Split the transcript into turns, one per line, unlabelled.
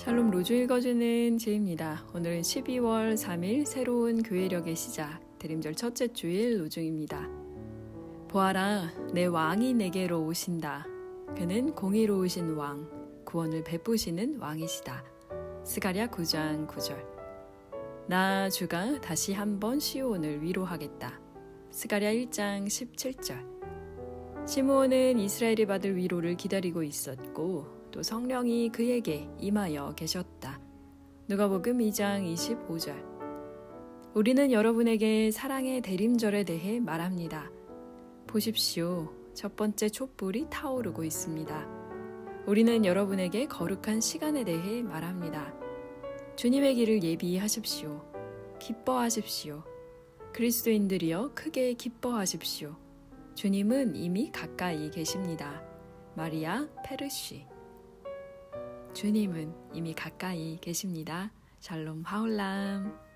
샬롬 로주 읽어주는 제입니다. 오늘은 12월 3일 새로운 교회력의 시작, 대림절 첫째 주일 로중입니다. 보아라, 내 왕이 내게로 오신다. 그는 공의로우신 왕, 구원을 베푸시는 왕이시다. 스가랴 9장 9절. 나 주가 다시 한번 시온을 위로하겠다. 스가랴 1장 17절. 시므온은 이스라엘이 받을 위로를 기다리고 있었고 또 성령이 그에게 임하여 계셨다. 누가복음 2장 25절. 우리는 여러분에게 사랑의 대림절에 대해 말합니다. 보십시오. 첫 번째 촛불이 타오르고 있습니다. 우리는 여러분에게 거룩한 시간에 대해 말합니다. 주님의 길을 예비하십시오. 기뻐하십시오. 그리스도인들이여 크게 기뻐하십시오. 주님은 이미 가까이 계십니다. 마리아 페르시 주님은 이미 가까이 계십니다. 샬롬 하울람.